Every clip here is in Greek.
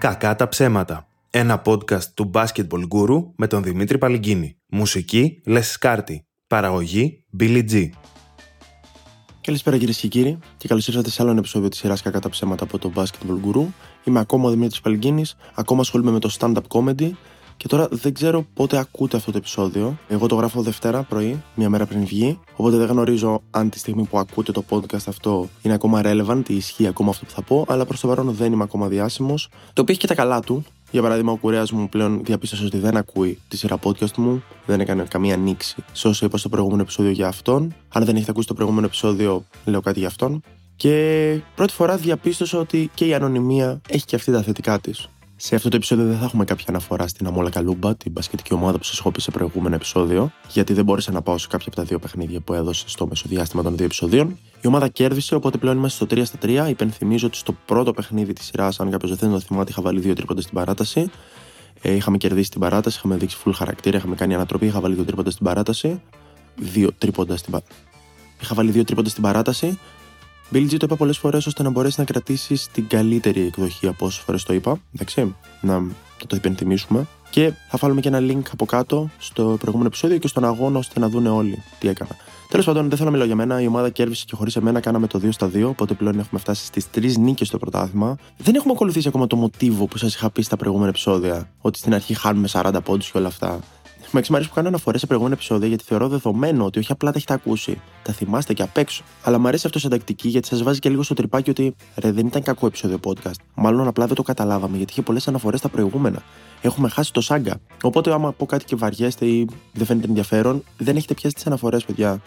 Κακά τα ψέματα. Ένα podcast του Basketball Guru με τον Δημήτρη Παλυγκίνη. Μουσική Λες Σκάρτη. Παραγωγή Billy G. Καλησπέρα κυρίες και κύριοι και καλώς ήρθατε σε άλλο ένα επεισόδιο της σειράς Κακά τα ψέματα από το Basketball Guru. Είμαι ακόμα ο Δημήτρης Παλυγκίνη, ακόμα ασχολούμαι με το stand-up comedy και τώρα δεν ξέρω πότε ακούτε αυτό το επεισόδιο. Εγώ το γράφω Δευτέρα πρωί, μία μέρα πριν βγει. Οπότε δεν γνωρίζω αν τη στιγμή που ακούτε το podcast αυτό είναι ακόμα relevant ή ισχύει ακόμα αυτό που θα πω. Αλλά προς το παρόν δεν είμαι ακόμα διάσημος. Το οποίο έχει και τα καλά του. Για παράδειγμα, ο κουρέας μου πλέον διαπίστωσε ότι δεν ακούει τη σειρά podcast μου, δεν έκανε καμία ανοίξη σε όσο είπα στο προηγούμενο επεισόδιο για αυτόν. Αν δεν έχετε ακούσει το προηγούμενο επεισόδιο, λέω κάτι για αυτόν. Και πρώτη φορά διαπίστωσα ότι και η ανωνυμία έχει και αυτή τα θετικά της. Σε αυτό το επεισόδιο δεν θα έχουμε κάποια αναφορά στην Αμόλα Καλούμπα, την μπασκετική ομάδα που σας έχω πει σε προηγούμενο επεισόδιο, γιατί δεν μπόρεσα να πάω σε κάποια από τα δύο παιχνίδια που έδωσε στο μεσοδιάστημα των δύο επεισοδίων. Η ομάδα κέρδισε, οπότε πλέον είμαστε στο 3 στα 3. Υπενθυμίζω ότι στο πρώτο παιχνίδι της σειράς, αν κάποιος δεν το θυμάται, είχα βάλει δύο τρίποντα στην παράταση. Ε, είχαμε κερδίσει την παράταση, είχαμε δείξει full χαρακτήρα, είχαμε κάνει ανατροπή, είχα βάλει δύο τρίποντα στην παράταση. Δύο τρίποντα στην παράταση. Είχα βάλει δύο τρίποντα στην παράταση. Billy G το είπα πολλές φορές ώστε να μπορέσεις να κρατήσεις την καλύτερη εκδοχή από όσες φορές το είπα. Εντάξει, να το υπενθυμίσουμε. Και θα βάλουμε και ένα link από κάτω στο προηγούμενο επεισόδιο και στον αγώνα ώστε να δουν όλοι τι έκανα. Τέλος πάντων, δεν θέλω να μιλάω για μένα. Η ομάδα κέρδισε και χωρίς εμένα κάναμε το 2 στα 2. Οπότε πλέον έχουμε φτάσει στις 3 νίκες στο πρωτάθλημα. Δεν έχουμε ακολουθήσει ακόμα το μοτίβο που σας είχα πει στα προηγούμενα επεισόδια. Ότι στην αρχή χάνουμε 40 πόντους και όλα αυτά. Με αρέσει που κάνω αναφορές σε προηγούμενα επεισόδια γιατί θεωρώ δεδομένο ότι όχι απλά τα έχετε ακούσει, τα θυμάστε και απ' έξω. Αλλά μου αρέσει αυτός σαν τακτική γιατί σας βάζει και λίγο στο τρυπάκι ότι ρε, δεν ήταν κακό επεισόδιο podcast. Μάλλον απλά δεν το καταλάβαμε γιατί είχε πολλές αναφορές στα προηγούμενα. Έχουμε χάσει το σάγκα. Οπότε, άμα πω κάτι και βαριέστε ή δεν φαίνεται ενδιαφέρον, δεν έχετε πιάσει τις αναφορές, παιδιά.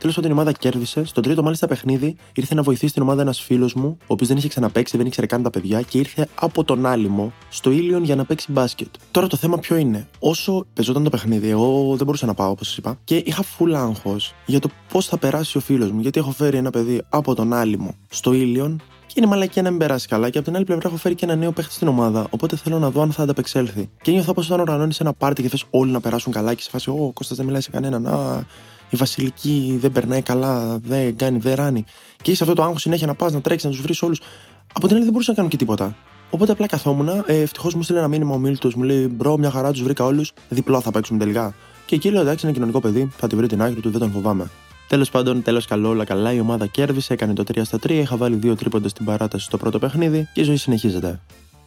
Τέλος πάντων, η ομάδα κέρδισε. Στο τρίτο, μάλιστα, παιχνίδι ήρθε να βοηθήσει την ομάδα ένας φίλος μου, ο οποίος δεν είχε ξαναπέξει, δεν ήξερε καν τα παιδιά και ήρθε από τον άλυμο στο ήλιον για να παίξει μπάσκετ. Τώρα το θέμα ποιο είναι. Όσο πεζόταν το παιχνίδι, εγώ δεν μπορούσα να πάω, όπως σας είπα, και είχα full άγχος για το πώς θα περάσει ο φίλος μου, γιατί έχω φέρει ένα παιδί από τον άλυμο στο ήλιον και είναι μαλακία να μην περάσει καλά. Και από την άλλη πλευρά έχω φέρει και ένα νέο παίχτη στην ομάδα. Οπότε θέλω να δω αν θα ανταπεξέλθει. Και νιώθω πως όταν οργανώνει ένα πάρτι και θες όλοι να περάσουν καλά και σε φάση, Ω, Κώστας δεν μιλάει σε κανέναν. Α, η Βασιλική δεν περνάει καλά, δεν κάνει, δεν ράνει. Και είσαι αυτό το άγχος συνέχεια να πας να τρέξεις, να τους βρεις όλους. Από την άλλη δεν μπορούσα να κάνω και τίποτα. Οπότε απλά καθόμουν. Ε, Ευτυχώς μου στείλε ένα μήνυμα ο Μίλτος, μου λέει: Μπρο, μια χαρά τους βρήκα όλους. Διπλό θα παίξουμε τελικά. Και εκεί λέω: Εντάξει, είναι κοινωνικό παιδί, θα τη βρει την άκρη του, δεν τον φοβάμαι. Τέλος πάντων, τέλος καλό, όλα καλά. Η ομάδα κέρδισε, έκανε το 3 στα 3. Είχα βάλει δύο τρίποντες στην παράταση στο πρώτο παιχνίδι και η ζωή συνεχίζεται.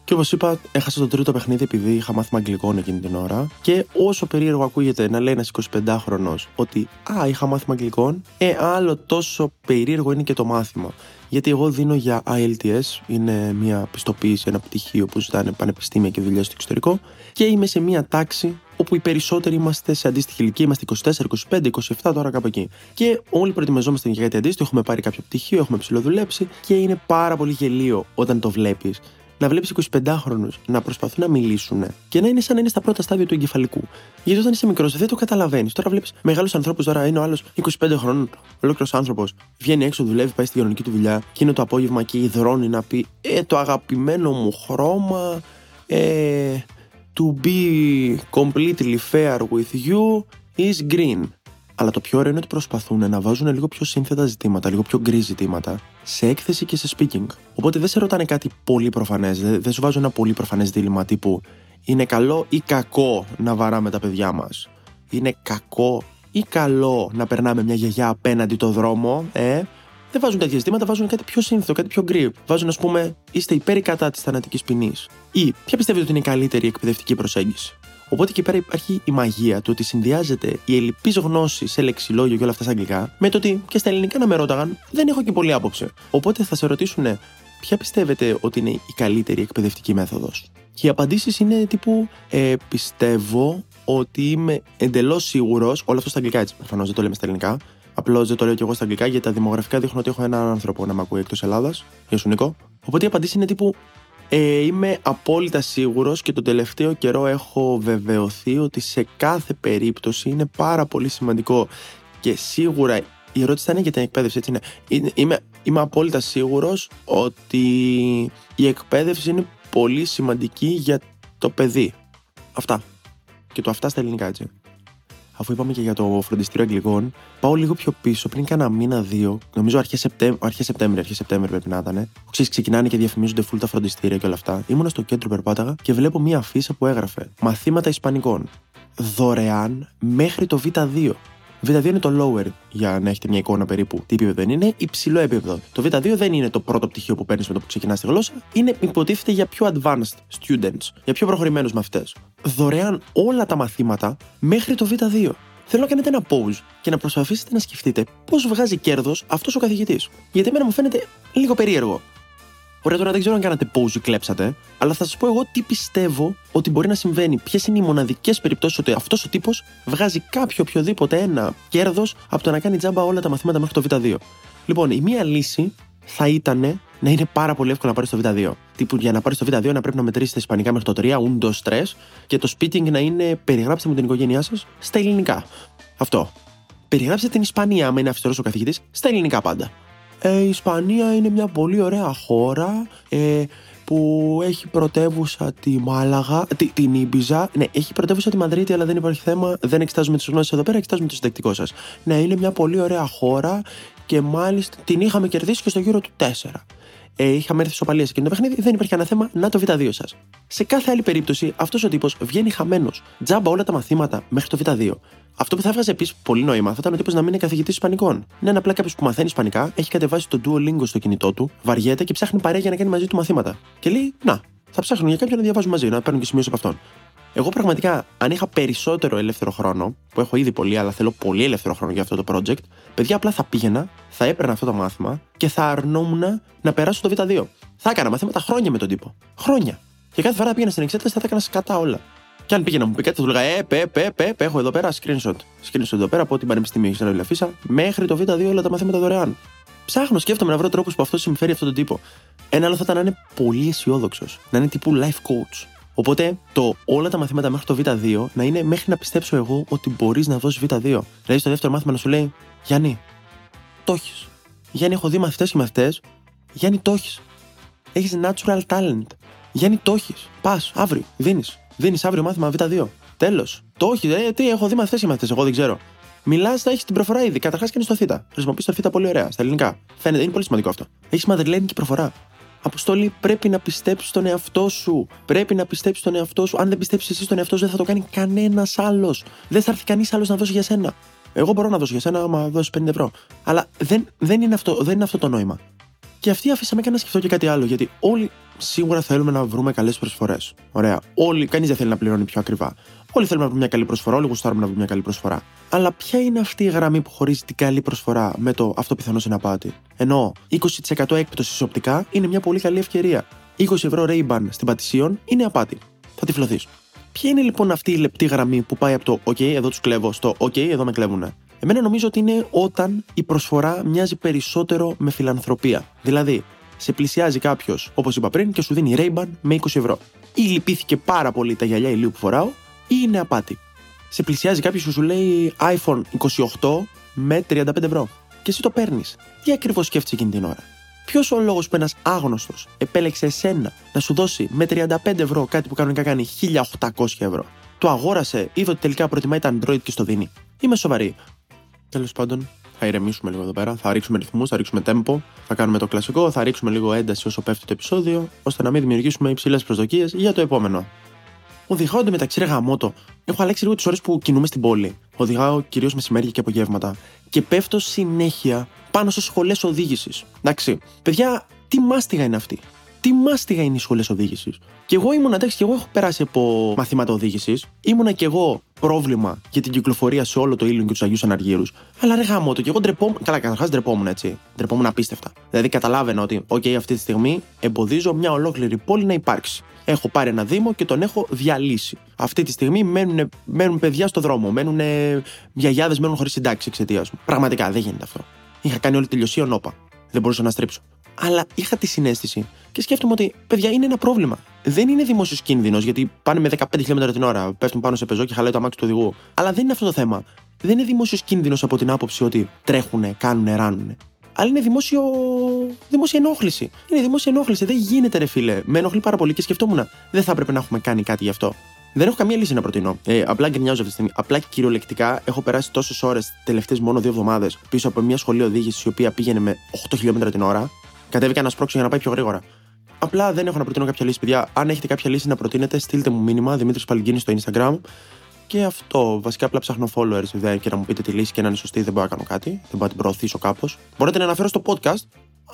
Και όπως είπα, έχασα το τρίτο παιχνίδι επειδή είχα μάθημα αγγλικών εκείνη την ώρα. Και όσο περίεργο ακούγεται να λέει ένας 25χρονο ότι Α, είχα μάθημα αγγλικών, ε, άλλο τόσο περίεργο είναι και το μάθημα. Γιατί εγώ δίνω για IELTS, είναι μια πιστοποίηση, ένα πτυχίο που ζητάνε πανεπιστήμια και δουλειά στο εξωτερικό, και είμαι σε μια τάξη όπου οι περισσότεροι είμαστε σε αντίστοιχη ηλικία, είμαστε 24, 25, 27 τώρα κάπου εκεί. Και όλοι προετοιμαζόμαστε για κάτι αντίστοιχο, έχουμε πάρει κάποιο πτυχίο, έχουμε ψηλοδουλέψει και είναι πάρα πολύ γελίο όταν το βλέπεις να βλέπεις 25χρονου να προσπαθούν να μιλήσουν και να είναι σαν να είναι στα πρώτα στάδια του εγκεφαλικού. Γιατί όταν είσαι μικρός δεν το καταλαβαίνεις. Τώρα βλέπεις μεγάλους ανθρώπους, τώρα είναι ο άλλος 25 χρόνων, ολόκληρος άνθρωπος, βγαίνει έξω, δουλεύει, πάει στη γενική του δουλειά και είναι το απόγευμα και υδρώνει να πει Ε, το αγαπημένο μου χρώμα. Ε, to be completely fair with you is green. Αλλά το πιο ωραίο είναι ότι προσπαθούν να βάζουν λίγο πιο σύνθετα ζητήματα, λίγο πιο γκρι ζητήματα σε έκθεση και σε speaking. Οπότε δεν σε ρωτάνε κάτι πολύ προφανές, δεν σου βάζουν ένα πολύ προφανές δίλημα τύπου είναι καλό ή κακό να βαράμε τα παιδιά μας; Είναι κακό ή καλό να περνάμε μια γιαγιά απέναντι το δρόμο, ε; Δεν βάζουν τέτοια ζητήματα, βάζουν κάτι πιο σύνθετο, κάτι πιο γκρι. Βάζουν, ας πούμε, είστε υπέρ ή κατά της θανατικής ποινής. Ή ποια πιστεύετε ότι είναι η καλύτερη εκπαιδευτική προσέγγιση; Οπότε εκεί πέρα υπάρχει η μαγεία του ότι συνδυάζεται η ελληπή γνώση σε λεξιλόγιο και όλα αυτά στα αγγλικά με το ότι και στα ελληνικά να με ρώταγαν δεν έχω και πολύ άποψη. Οπότε θα σε ρωτήσουν ποια πιστεύετε ότι είναι η καλύτερη εκπαιδευτική μέθοδος; Και οι απαντήσεις είναι τύπου ε, πιστεύω ότι είμαι εντελώς σίγουρος, όλο αυτό στα αγγλικά έτσι προφανώς δεν το λέμε στα ελληνικά. Απλώς δεν το λέω και εγώ στα αγγλικά γιατί τα δημογραφικά δείχνουν ότι έχω έναν άνθρωπο να με ακούει εκτός Ελλάδας. Γεια σου Νίκο. Οπότε η απαντήση είναι τύπου ε, είμαι απόλυτα σίγουρος και τον τελευταίο καιρό έχω βεβαιωθεί ότι σε κάθε περίπτωση είναι πάρα πολύ σημαντικό και σίγουρα η ερώτηση θα είναι για την εκπαίδευση, έτσι είναι. Είμαι, είμαι απόλυτα σίγουρος ότι η εκπαίδευση είναι πολύ σημαντική για το παιδί. Αυτά. Και το αυτά στα ελληνικά, έτσι. Αφού είπαμε και για το φροντιστήριο Αγγλικών, πάω λίγο πιο πίσω, πριν κάνα μήνα-δύο, νομίζω αρχές Σεπτέμβρη, αρχές Σεπτέμβρη, αρχές Σεπτέμβρη πρέπει να ήταν. Ξέρεις, ξεκινάνε και διαφημίζονται full τα φροντιστήρια και όλα αυτά. Ήμουνα στο κέντρο περπάταγα και βλέπω μία αφίσα που έγραφε Μαθήματα Ισπανικών. Δωρεάν μέχρι το Β2. Β2 είναι το lower, για να έχετε μια εικόνα περίπου τι επίπεδο είναι. Είναι υψηλό επίπεδο. Το Β2 δεν είναι το πρώτο πτυχίο που παίρνεις με το που ξεκινάς τη γλώσσα. Είναι υποτίθεται για πιο advanced students, για πιο προχωρημένους μαθητέ. Δωρεάν όλα τα μαθήματα μέχρι το Β2. Θέλω να κάνετε ένα pause και να προσπαθήσετε να σκεφτείτε πώς βγάζει κέρδος αυτός ο καθηγητής. Γιατί εμένα μου φαίνεται λίγο περίεργο. Ωραία, τώρα δεν ξέρω αν κάνατε pause ή κλέψατε, αλλά θα σας πω εγώ τι πιστεύω ότι μπορεί να συμβαίνει. Ποιες είναι οι μοναδικές περιπτώσεις ότι αυτός ο τύπος βγάζει κάποιο οποιοδήποτε ένα κέρδος από το να κάνει τζάμπα όλα τα μαθήματα μέχρι το Β2. Λοιπόν, η μία λύση θα ήταν να είναι πάρα πολύ εύκολο να πάρεις το Β2. Τύπου για να πάρεις το Β2 να πρέπει να μετρήσεις τα Ισπανικά μέχρι το 3, ούντο 3 και το speaking να είναι περιγράψτε με την οικογένειά σας στα ελληνικά. Αυτό. Περιγράψτε την Ισπανία, άμα είναι αυστηρός ο καθηγητής, στα ελληνικά πάντα. Ε, η Ισπανία είναι μια πολύ ωραία χώρα ε, που έχει πρωτεύουσα τη Μάλαγα, τη, την Ήμπιζα. Ναι, έχει πρωτεύουσα τη Μαδρίτη, αλλά δεν υπάρχει θέμα. Δεν εξετάζουμε τις γνώσεις εδώ πέρα, εξετάζουμε το συντακτικό σας. Ναι, είναι μια πολύ ωραία χώρα και μάλιστα την είχαμε κερδίσει και στο γύρο του 4 ε, είχαμε έρθει σοπαλία σε εκείνο το παιχνίδι, δεν υπάρχει κανένα θέμα να το Β2 σας. Σε κάθε άλλη περίπτωση, αυτός ο τύπος βγαίνει χαμένος. Τζάμπα όλα τα μαθήματα μέχρι το Β2. Αυτό που θα έβγαζε επίσης πολύ νόημα θα ήταν ο τύπος να μην είναι καθηγητής Ισπανικών. Ναι, είναι απλά κάποιος που μαθαίνει Ισπανικά, έχει κατεβάσει το Duolingo στο κινητό του, βαριέται και ψάχνει παρέα για να κάνει μαζί του μαθήματα. Και λέει, Να, θα ψάχνουν για κάποιον να διαβάζουν μαζί, να παίρνουν και σημείο από αυτόν. Εγώ πραγματικά, αν είχα περισσότερο ελεύθερο χρόνο, που έχω ήδη πολύ, αλλά θέλω πολύ ελεύθερο χρόνο για αυτό το project, παιδιά απλά θα πήγαινα, θα έπαιρνα αυτό το μάθημα και θα αρνόμουν να περάσω το Β2. Θα έκανα μαθήματα χρόνια με τον τύπο. Χρόνια. Και κάθε φορά πήγαινα στην εξέταση θα τα έκανα σκατά όλα. Και αν πήγαινα να μου πει κάτι, θα του λέγα Ε, πε, πε, πε, πε, έχω εδώ πέρα screenshot. Screenshot εδώ πέρα από την Πανεπιστήμιο Ισραήλ Αφίσα μέχρι το Β2 όλα τα μαθήματα δωρεάν. Ψάχνω, σκέφτομαι να βρω τρόπους που αυτό συμφέρει αυτόν τον τύπο. Ένα άλλο θα ήταν να είναι πολύ αισιόδοξος, να είναι τύπου life coach. Οπότε το όλα τα μαθήματα μέχρι το Β2 να είναι μέχρι να πιστέψω εγώ ότι μπορείς να δώσεις Β2. Δηλαδή στο δεύτερο μάθημα να σου λέει Γιάννη, το έχεις. Γιάννη, έχω δει μαθητές και μαθητές. Γιάννη, το έχεις. Έχεις natural talent. Γιάννη, το έχεις. Πας, αύριο, δίνεις. Δίνεις αύριο μάθημα Β2. Τέλος. Το όχι, ε, τι, έχω δει μαθητές και μαθητές, εγώ δεν ξέρω. Μιλάς, θα έχεις την προφορά ήδη. Καταρχάς κάνεις το θήτα. Χρησιμοποιείς το θήτα πολύ ωραία στα ελληνικά. Φαίνεται, είναι πολύ σημαντικό αυτό. Έχεις μαδριλένικη προφορά. Αποστόλη, πρέπει να πιστέψεις στον εαυτό σου. Πρέπει να πιστέψεις στον εαυτό σου. Αν δεν πιστέψεις εσύ στον εαυτό σου, δεν θα το κάνει κανένας άλλος. Δεν θα έρθει κανείς άλλος να δώσει για σένα. Εγώ μπορώ να δώσω για σένα, άμα δώσεις 50 ευρώ. Αλλά δεν, δεν, είναι αυτό, δεν είναι αυτό το νόημα. Και αυτή αφήσαμε και να σκεφτώ και κάτι άλλο, γιατί όλοι σίγουρα θέλουμε να βρούμε καλές προσφορές. Ωραία. Όλοι, κανείς δεν θέλει να πληρώνει πιο ακριβά. Όλοι θέλουμε να βρούμε μια καλή προσφορά, όλοι γουστάρουμε να βρούμε μια καλή προσφορά. Αλλά ποια είναι αυτή η γραμμή που χωρίζει την καλή προσφορά με το αυτό πιθανό συναπάτη; Ενώ 20% έκπτωσης οπτικά είναι μια πολύ καλή ευκαιρία. 20 ευρώ Ray-Ban στην Πατησίων είναι απάτη. Θα τυφλωθείς. Ποια είναι λοιπόν αυτή η λεπτή γραμμή που πάει από το OK, εδώ τους κλέβω, στο OK, εδώ με κλέβουνε. Εμένα νομίζω ότι είναι όταν η προσφορά μοιάζει περισσότερο με φιλανθρωπία. Δηλαδή, σε πλησιάζει κάποιος, όπως είπα πριν, και σου δίνει Ray-Ban με 20 ευρώ. Ή λυπήθηκε πάρα πολύ τα γυαλιά ηλίου που φοράω, ή είναι απάτη. Σε πλησιάζει κάποιος που σου λέει iPhone 28 με 35 ευρώ. Και εσύ το παίρνεις. Τι ακριβώς σκέφτεσαι εκείνη την ώρα; Ποιος ο λόγος που ένας άγνωστος επέλεξε εσένα να σου δώσει με 35 ευρώ κάτι που κανονικά κάνει 1800 ευρώ; Το αγόρασε, είδε ότι τελικά προτιμάει τα Android και στο δίνει. Είμαι σοβαρή. Τέλος πάντων, θα ηρεμήσουμε λίγο εδώ πέρα. Θα ρίξουμε ρυθμούς, θα ρίξουμε tempo, θα κάνουμε το κλασικό, θα ρίξουμε λίγο ένταση όσο πέφτει το επεισόδιο, ώστε να μην δημιουργήσουμε υψηλές προσδοκίες για το επόμενο. Οδηγάω εντωμεταξύ ρε γαμότο. Έχω αλλάξει λίγο τις ώρες που κινούμε στην πόλη. Οδηγάω κυρίως μεσημέρια και απογεύματα. Και πέφτω συνέχεια πάνω σε σχολές οδήγησης. Εντάξει, παιδιά, τι μάστιγα είναι αυτή. Τι μάστιγα είναι οι σχολές οδήγησης. Και εγώ ήμουν, εντάξει, και εγώ έχω περάσει από μαθήματα οδήγησης. Ήμουνα και εγώ πρόβλημα για την κυκλοφορία σε όλο το ήλιο και τους Αγίους Αναργύρους. Αλλά ρε γάμο το, και εγώ ντρεπόμουν. Καλά, καταρχάς ντρεπόμουν έτσι. Ντρεπόμουν απίστευτα. Δηλαδή καταλάβαινα ότι, OK, αυτή τη στιγμή εμποδίζω μια ολόκληρη πόλη να υπάρξει. Έχω πάρει ένα Δήμο και τον έχω διαλύσει. Αυτή τη στιγμή μένουν, μένουν παιδιά στο δρόμο. Μένουν γιαγιάδες μένουν χωρίς συντάξει εξαιτίας μου. Πραγματικά δεν γίνεται αυτό. Είχα κάνει όλη τη λιωσία νόπα. Δεν μπορούσα να στρίψω. Αλλά είχα τη συνέστηση και σκέφτομαι ότι, παιδιά, είναι ένα πρόβλημα. Δεν είναι δημόσιος κίνδυνος, γιατί πάνε με 15 χιλιόμετρα την ώρα, πέφτουν πάνω σε πεζό και χαλάει το αμάξι του οδηγού. Αλλά δεν είναι αυτό το θέμα. Δεν είναι δημόσιος κίνδυνος από την άποψη ότι τρέχουνε, κάνουνε, ράνουνε. Αλλά είναι δημόσιο... δημόσια ενόχληση. Είναι δημόσια ενόχληση. Δεν γίνεται, ρε φίλε. Με ενοχλεί πάρα πολύ και σκεφτόμουν, δεν θα έπρεπε να έχουμε κάνει κάτι γι' αυτό. Δεν έχω καμία λύση να προτείνω. Ε, απλά γκρινιάζω αυτή τη στιγμή. Απλά και κυριολεκτικά έχω περάσει τόσες ώρες τελευταίες μόνο δύο εβδομάδες πίσω από μια σχολή οδήγησης η οποία πήγαινε με 8 χιλιόμετρα την ώρα. Κατέβηκα να σπρώξω για να πάει πιο γρήγορα. Απλά δεν έχω να προτείνω κάποια λύση, παιδιά. Αν έχετε κάποια λύση να προτείνετε, στείλτε μου μήνυμα Δημήτρης Παλγκίνη στο Instagram. Και αυτό. Βασικά απλά ψάχνω followers βέβαια και να μου πείτε τη λύση και να είναι σωστή. Δεν μπορώ να κάνω κάτι. Δεν μπορώ να την προωθήσω κάπως. Μπορείτε να αναφέρω στο podcast.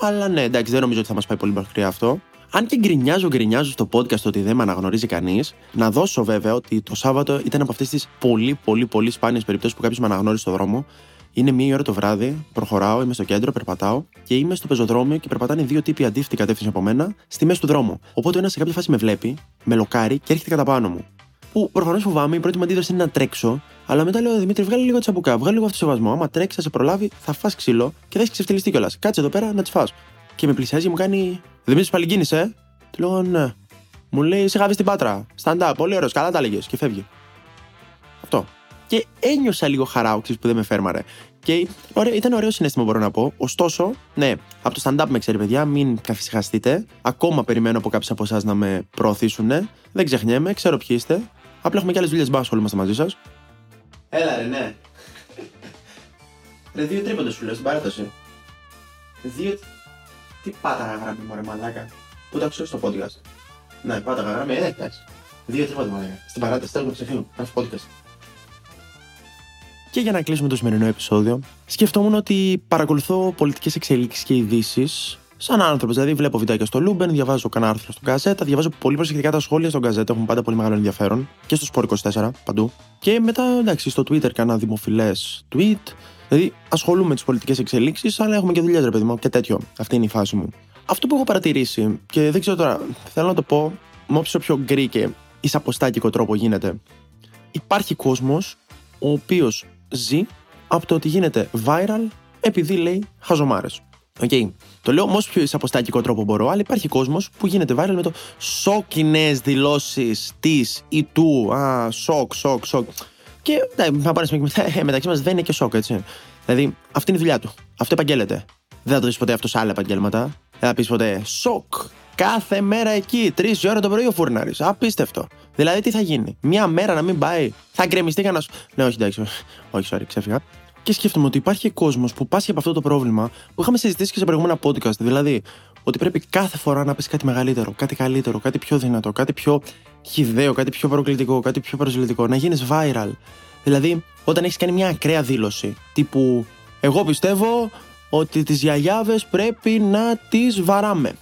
Αλλά ναι, εντάξει, δεν νομίζω ότι θα μας πάει πολύ μακριά αυτό. Αν και γκρινιάζω, γκρινιάζω στο podcast ότι δεν με αναγνωρίζει κανείς, να δώσω βέβαια ότι το Σάββατο ήταν από αυτές τις πολύ, πολύ, πολύ σπάνιες περιπτώσεις που κάποιος με αναγνώρισε στο δρόμο. Είναι μία ώρα το βράδυ, προχωράω, είμαι στο κέντρο, περπατάω και είμαι στο πεζοδρόμιο και περπατάνε δύο τύποι αντίθετη κατεύθυνση από μένα στη μέση του δρόμου. Οπότε ένας σε κάποια φάση με βλέπει, με λοκάρει και έρχεται κατά πάνω μου. Που προφανώς φοβάμαι, η πρώτη μου αντίδραση είναι να τρέξω, αλλά μετά λέω Δημήτρη, βγάλει λίγο τσαμπουκά, βγάλει λίγο αυτοσεβασμό. Άμα τρέξει, θα σε προλάβει, θα φά ξύλο και θα έχεις ξεφτυλιστεί κιόλας. Κάτσε εδώ πέρα να τις φά. Και με πλησιάζει και μου κάνει Δημήτρη Παλιγκίνη, ε; Του λέω ναι. Μου λέει σε χάβεις στην πάτρα. Σταντά, πολύ ωραίος, καλά τα έλεγες και φεύγει. Αυτό. Και ένιωσα λίγο χαρά που δεν με φέρμαρε. Και ωραίο, ήταν ωραίο συνέστημα, μπορώ να πω. Ωστόσο, ναι, από το stand-up με ξέρει, παιδιά, μην καθυσυχαστείτε. Ακόμα περιμένω από κάποιους από εσάς να με προωθήσουν. Δεν ξεχνιέμαι, ξέρω ποιοι είστε. Απλά έχουμε και άλλες δουλειές μπα, ασχολούμαστε μαζί σας. Έλα, ρε, ναι. ρε, δύο τρίποντες σου λέω στην παράταση. Δύο. Τι πάταγα γραμμή, μωρέ μαλάκα. Πού τα ξέρω στο podcast; Ναι, πάταγα γραμμή, ε, εντάξει. Δύο τρίποντε μαλάκα. Στην παράταση, θέλω να ξεφύγω. Γράφει podcast. Και για να κλείσουμε το σημερινό επεισόδιο, σκεφτόμουν ότι παρακολουθώ πολιτικές εξελίξεις και ειδήσεις σαν άνθρωπος. Δηλαδή, βλέπω βιντεάκια στο Luben, διαβάζω κανένα άρθρο στο Gazzetta, διαβάζω πολύ προσεκτικά τα σχόλια στο Gazzetta, έχουν πάντα πολύ μεγάλο ενδιαφέρον και στο Σπορ 24 παντού. Και μετά, εντάξει, στο Twitter κάνα δημοφιλές tweet. Δηλαδή, ασχολούμαι με τις πολιτικές εξελίξεις, αλλά έχουμε και δουλειά, ρε παιδί μου, και τέτοιο. Αυτή είναι η φάση μου. Αυτό που έχω παρατηρήσει, και δεν ξέρω τώρα, θέλω να το πω με όποιος πιο γκρι και εισαποστάκικο τρόπο γίνεται. Υπάρχει κόσμος ο οποίος ζει από το ότι γίνεται viral επειδή λέει χαζομάρες. Okay. Το λέω με όσο πιο εισαποστάκικο τρόπο μπορώ, αλλά υπάρχει κόσμος που γίνεται viral με το σοκ οι νέε δηλώσεις της ή του. Α, σοκ, σοκ, σοκ. Και ναι, θα πάρεις μετά, ε, μεταξύ μας δεν είναι και σοκ, έτσι. Δηλαδή, αυτή είναι η δουλειά του. Αυτό επαγγέλλεται. Δεν θα το δει ποτέ αυτός σε άλλα επαγγέλματα. Δεν θα πεις ποτέ σοκ. Κάθε μέρα εκεί, τρεις ώρα το πρωί ο φούρναρης. Απίστευτο. Δηλαδή, τι θα γίνει. Μια μέρα να μην πάει. Θα γκρεμιστεί κανένας. Ναι, όχι, εντάξει. Όχι, sorry, ξέφυγα. Και σκέφτομαι ότι υπάρχει κόσμος που πάσχει από αυτό το πρόβλημα που είχαμε συζητήσει και σε προηγούμενα podcast. Δηλαδή, ότι πρέπει κάθε φορά να πεις κάτι μεγαλύτερο, κάτι καλύτερο, κάτι πιο δυνατό, κάτι πιο χιδαίο, κάτι πιο προκλητικό, κάτι πιο προσβλητικό. Να γίνεις viral. Δηλαδή, όταν έχεις κάνει μια ακραία δήλωση, τύπου Εγώ πιστεύω ότι τις γιαγιάδες πρέπει να τις βαράμε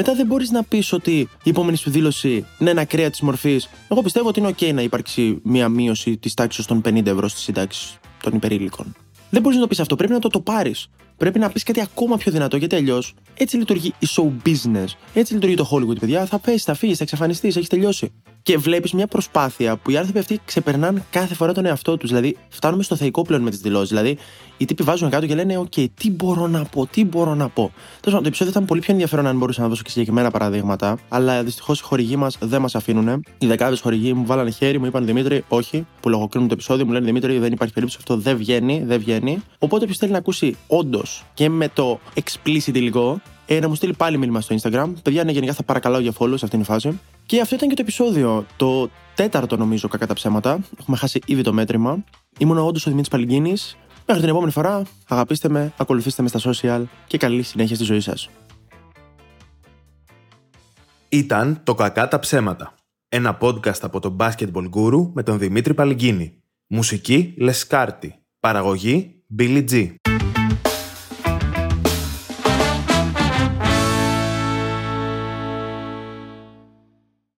μετά δεν μπορείς να πεις ότι η επόμενη σου δήλωση είναι ένα ακραία της μορφής. Εγώ πιστεύω ότι είναι OK να υπάρξει μια μείωση της τάξης των 50 ευρώ στη σύνταξη των υπερήλικων. Δεν μπορείς να το πεις αυτό. Πρέπει να το το πάρει. Πρέπει να πεις κάτι ακόμα πιο δυνατό γιατί αλλιώς έτσι λειτουργεί η show business. Έτσι λειτουργεί το Hollywood, παιδιά. Θα πέσεις, θα φύγεις, θα εξαφανιστείς, έχεις τελειώσει. Και βλέπεις μια προσπάθεια που οι άνθρωποι αυτοί ξεπερνάνε κάθε φορά τον εαυτό τους. Δηλαδή, φτάνουμε στο θεϊκό πλέον με τις δηλώσεις. Δηλαδή, οι τύποι βάζουν κάτω και λένε: OK, τι μπορώ να πω, τι μπορώ να πω. Τέλος πάντων, το επεισόδιο ήταν πολύ πιο ενδιαφέρον αν μπορούσα να δώσω και συγκεκριμένα παραδείγματα. Αλλά δυστυχώς οι χορηγοί μας δεν μας αφήνουν. Οι δεκάδες χορηγοί μου βάλανε χέρι, μου είπαν Δημήτρη, όχι, που λογοκρίνουν το επεισόδιο, μου λένε Δημήτρη, δεν υπάρχει περίπτωση, αυτό δεν βγαίνει, δεν βγαίνει. Οπότε όποιος θέλει να ακούσει όντως και με το explicit υλικό, ε, να μου στείλει πάλι μήνυμα στο Instagram. Παιδιά, ναι, γενικά θα παρακαλώ για follow σε αυτήν τη φάση. Και αυτό ήταν και το επεισόδιο. Το τέταρτο, νομίζω, κακά τα ψέματα. Έχουμε χάσει ήδη το μέτρημα. Ήμουν όντως ο Δημήτρης Παλιγίνη. Μέχρι την επόμενη φορά, αγαπήστε με, ακολουθήστε με στα social και καλή συνέχεια στη ζωή σας. Ήταν το Κακά τα ψέματα. Ένα podcast από τον Basketball Guru με τον Δημήτρη Παλιγκίνη. Μουσική Λεσκάρτη. Παραγωγή Billy G.